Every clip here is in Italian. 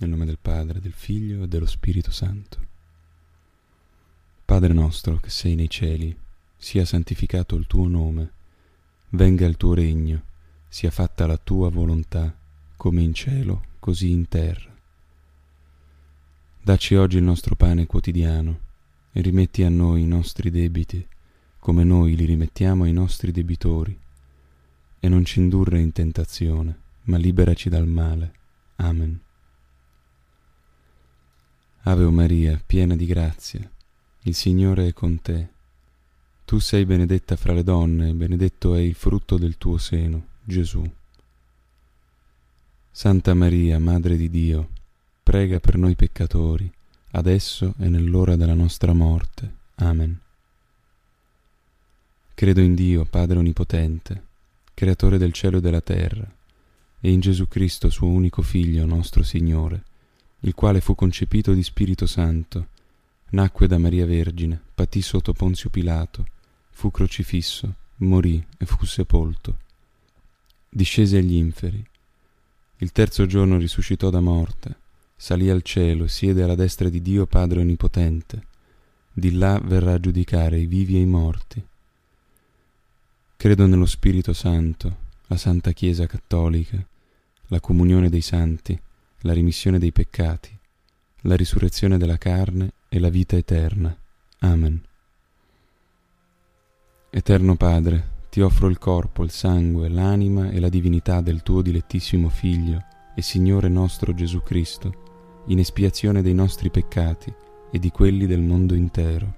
nel nome del Padre, del Figlio e dello Spirito Santo. Padre nostro che sei nei cieli, sia santificato il tuo nome, venga il tuo regno, sia fatta la tua volontà, come in cielo, così in terra. Dacci oggi il nostro pane quotidiano e rimetti a noi i nostri debiti, come noi li rimettiamo ai nostri debitori, e non ci indurre in tentazione, ma liberaci dal male. Amen. Ave Maria, piena di grazia, il Signore è con te. Tu sei benedetta fra le donne, e benedetto è il frutto del tuo seno, Gesù. Santa Maria, Madre di Dio, prega per noi peccatori, adesso e nell'ora della nostra morte. Amen. Credo in Dio, Padre Onnipotente, Creatore del cielo e della terra, e in Gesù Cristo, suo unico Figlio, nostro Signore, il quale fu concepito di Spirito Santo, nacque da Maria Vergine, patì sotto Ponzio Pilato, fu crocifisso, morì e fu sepolto. Discese agli inferi. Il terzo giorno risuscitò da morte, salì al cielo e siede alla destra di Dio Padre Onnipotente. Di là verrà a giudicare i vivi e i morti. Credo nello Spirito Santo, la Santa Chiesa Cattolica, la comunione dei santi, la rimissione dei peccati, la risurrezione della carne e la vita eterna. Amen. Eterno Padre, ti offro il corpo, il sangue, l'anima e la divinità del tuo dilettissimo Figlio e Signore nostro Gesù Cristo, in espiazione dei nostri peccati e di quelli del mondo intero.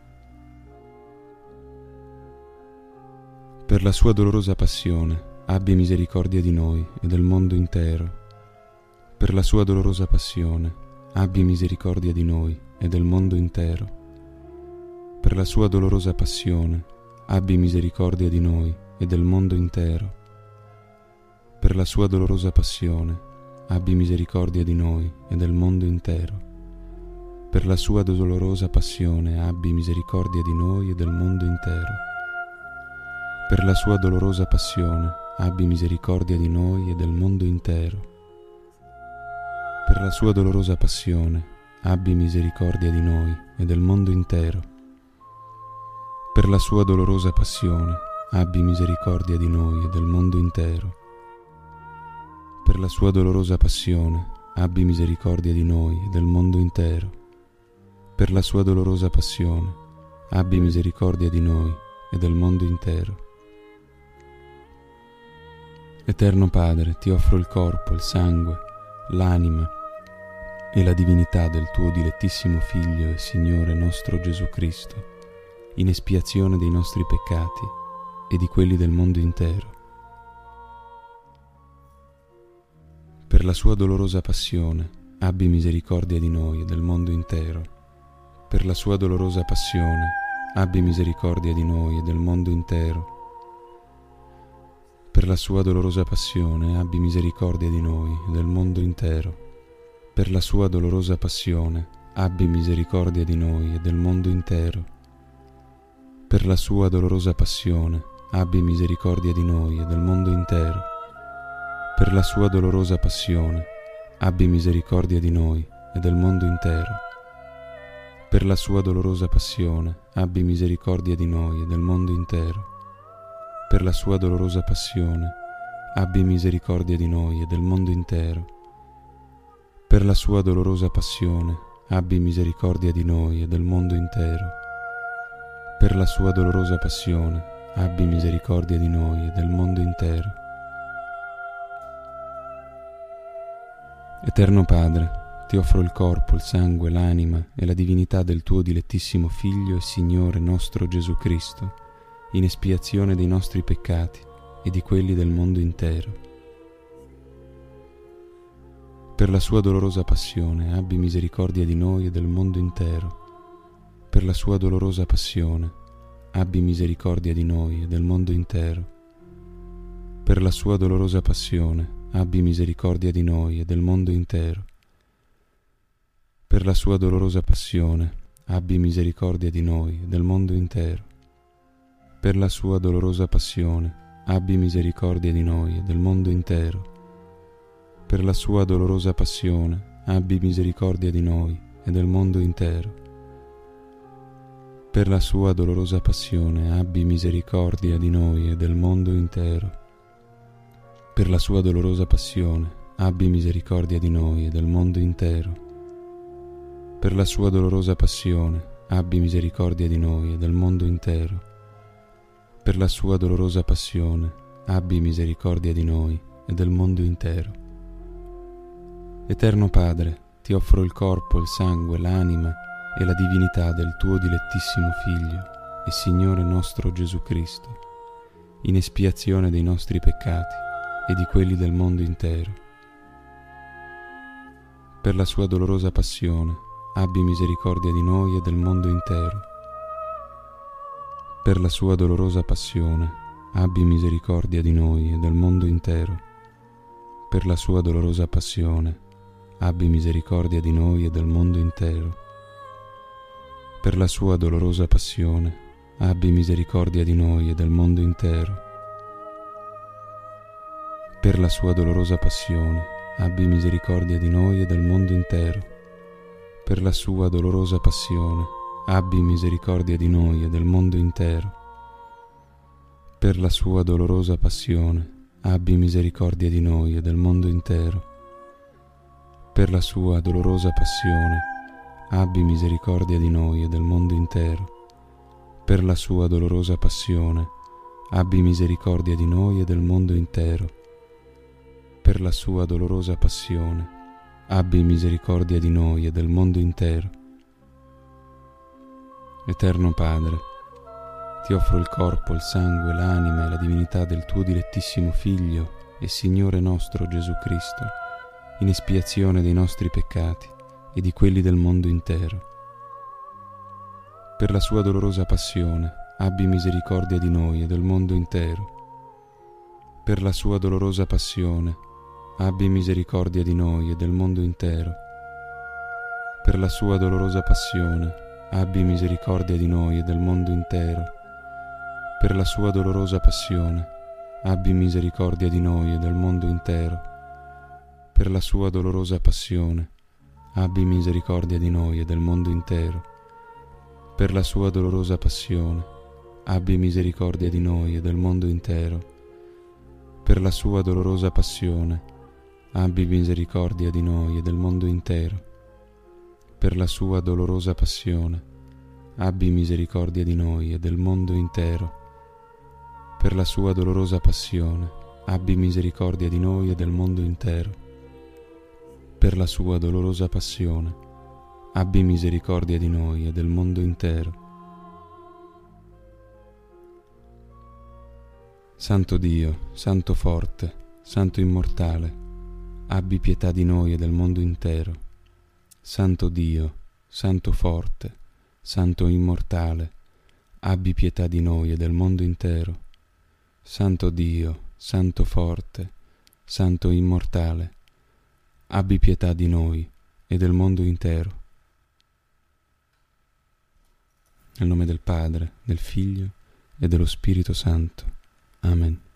Per la sua dolorosa passione, abbi misericordia di noi e del mondo intero per la sua dolorosa passione, abbi misericordia di noi e del mondo intero. Per la sua dolorosa passione, abbi misericordia di noi e del mondo intero. Per la sua dolorosa passione, abbi misericordia di noi e del mondo intero. Per la sua dolorosa passione, abbi misericordia di noi e del mondo intero. Per la sua dolorosa passione, abbi misericordia di noi e del mondo intero la sua dolorosa passione, abbi misericordia di noi e del mondo intero. Per la sua dolorosa passione, abbi misericordia di noi e del mondo intero. Per la sua dolorosa passione, abbi misericordia di noi e del mondo intero. Per la sua dolorosa passione, abbi misericordia di noi e del mondo intero. Eterno Padre, ti offro il corpo, il sangue, l'anima, e la divinità del tuo dilettissimo Figlio e Signore nostro Gesù Cristo, in espiazione dei nostri peccati e di quelli del mondo intero. Per la sua dolorosa passione, abbi misericordia di noi e del mondo intero. Per la sua dolorosa passione, abbi misericordia di noi e del mondo intero. Per la sua dolorosa passione, abbi misericordia di noi e del mondo intero per la sua dolorosa passione, abbi misericordia di noi e del mondo intero. Per la sua dolorosa passione, abbi misericordia di noi e del mondo intero. Per la sua dolorosa passione, abbi misericordia di noi e del mondo intero. Per la sua dolorosa passione, abbi misericordia di noi e del mondo intero. Per la sua dolorosa passione, abbi misericordia di noi e del mondo intero per la sua dolorosa passione, abbi misericordia di noi e del mondo intero. Per la sua dolorosa passione, abbi misericordia di noi e del mondo intero. Eterno Padre, ti offro il corpo, il sangue, l'anima e la divinità del tuo dilettissimo Figlio e Signore nostro Gesù Cristo, in espiazione dei nostri peccati e di quelli del mondo intero per la sua dolorosa passione, abbi misericordia di noi e del mondo intero. Per la sua dolorosa passione, abbi misericordia di noi e del mondo intero. Per la sua dolorosa passione, abbi misericordia di noi e del mondo intero. Per la sua dolorosa passione, abbi misericordia di noi e del mondo intero. Per la sua dolorosa passione, abbi misericordia di noi e del mondo intero per la sua dolorosa passione, abbi misericordia di noi e del mondo intero. Per la sua dolorosa passione, abbi misericordia di noi e del mondo intero. Per la sua dolorosa passione, abbi misericordia di noi e del mondo intero. Per la sua dolorosa passione, abbi misericordia di noi e del mondo intero. Per la sua dolorosa passione, abbi misericordia di noi e del mondo intero. Eterno Padre, ti offro il corpo, il sangue, l'anima e la divinità del tuo dilettissimo Figlio e Signore nostro Gesù Cristo, in espiazione dei nostri peccati e di quelli del mondo intero. Per la sua dolorosa passione, abbi misericordia di noi e del mondo intero. Per la sua dolorosa passione, abbi misericordia di noi e del mondo intero. Per la sua dolorosa passione, abbi misericordia di noi e del mondo intero. Per la sua dolorosa passione, abbi misericordia di noi e del mondo intero. Per la sua dolorosa passione, abbi misericordia di noi e del mondo intero per la sua dolorosa passione, abbi misericordia di noi e del mondo intero. Per la sua dolorosa passione, abbi misericordia di noi e del mondo intero. Per la sua dolorosa passione, abbi misericordia di noi e del mondo intero. Per la sua dolorosa passione, abbi misericordia di noi e del mondo intero. Per la sua dolorosa passione, abbi misericordia di noi e del mondo intero. Eterno Padre, ti offro il corpo, il sangue, l'anima e la divinità del tuo dilettissimo Figlio e Signore nostro Gesù Cristo, in espiazione dei nostri peccati e di quelli del mondo intero. Per la sua dolorosa passione, abbi misericordia di noi e del mondo intero. Per la sua dolorosa passione, abbi misericordia di noi e del mondo intero. Per la sua dolorosa passione, abbi misericordia di noi e del mondo intero. Per la sua dolorosa passione, abbi misericordia di noi e del mondo intero. Per la sua dolorosa passione, abbi misericordia di noi e del mondo intero. Per la sua dolorosa passione, abbi misericordia di noi e del mondo intero. Per la sua dolorosa passione, abbi misericordia di noi e del mondo intero. Per la sua dolorosa passione, abbi misericordia di noi e del mondo intero. Per la sua dolorosa passione, abbi misericordia di noi e del mondo intero. Per la sua dolorosa passione, abbi misericordia di noi e del mondo intero. Santo Dio, Santo forte, Santo immortale, abbi pietà di noi e del mondo intero. Santo Dio, Santo forte, Santo immortale, abbi pietà di noi e del mondo intero. Santo Dio, Santo forte, Santo immortale, abbi pietà di noi e del mondo intero. Nel nome del Padre, del Figlio e dello Spirito Santo. Amen.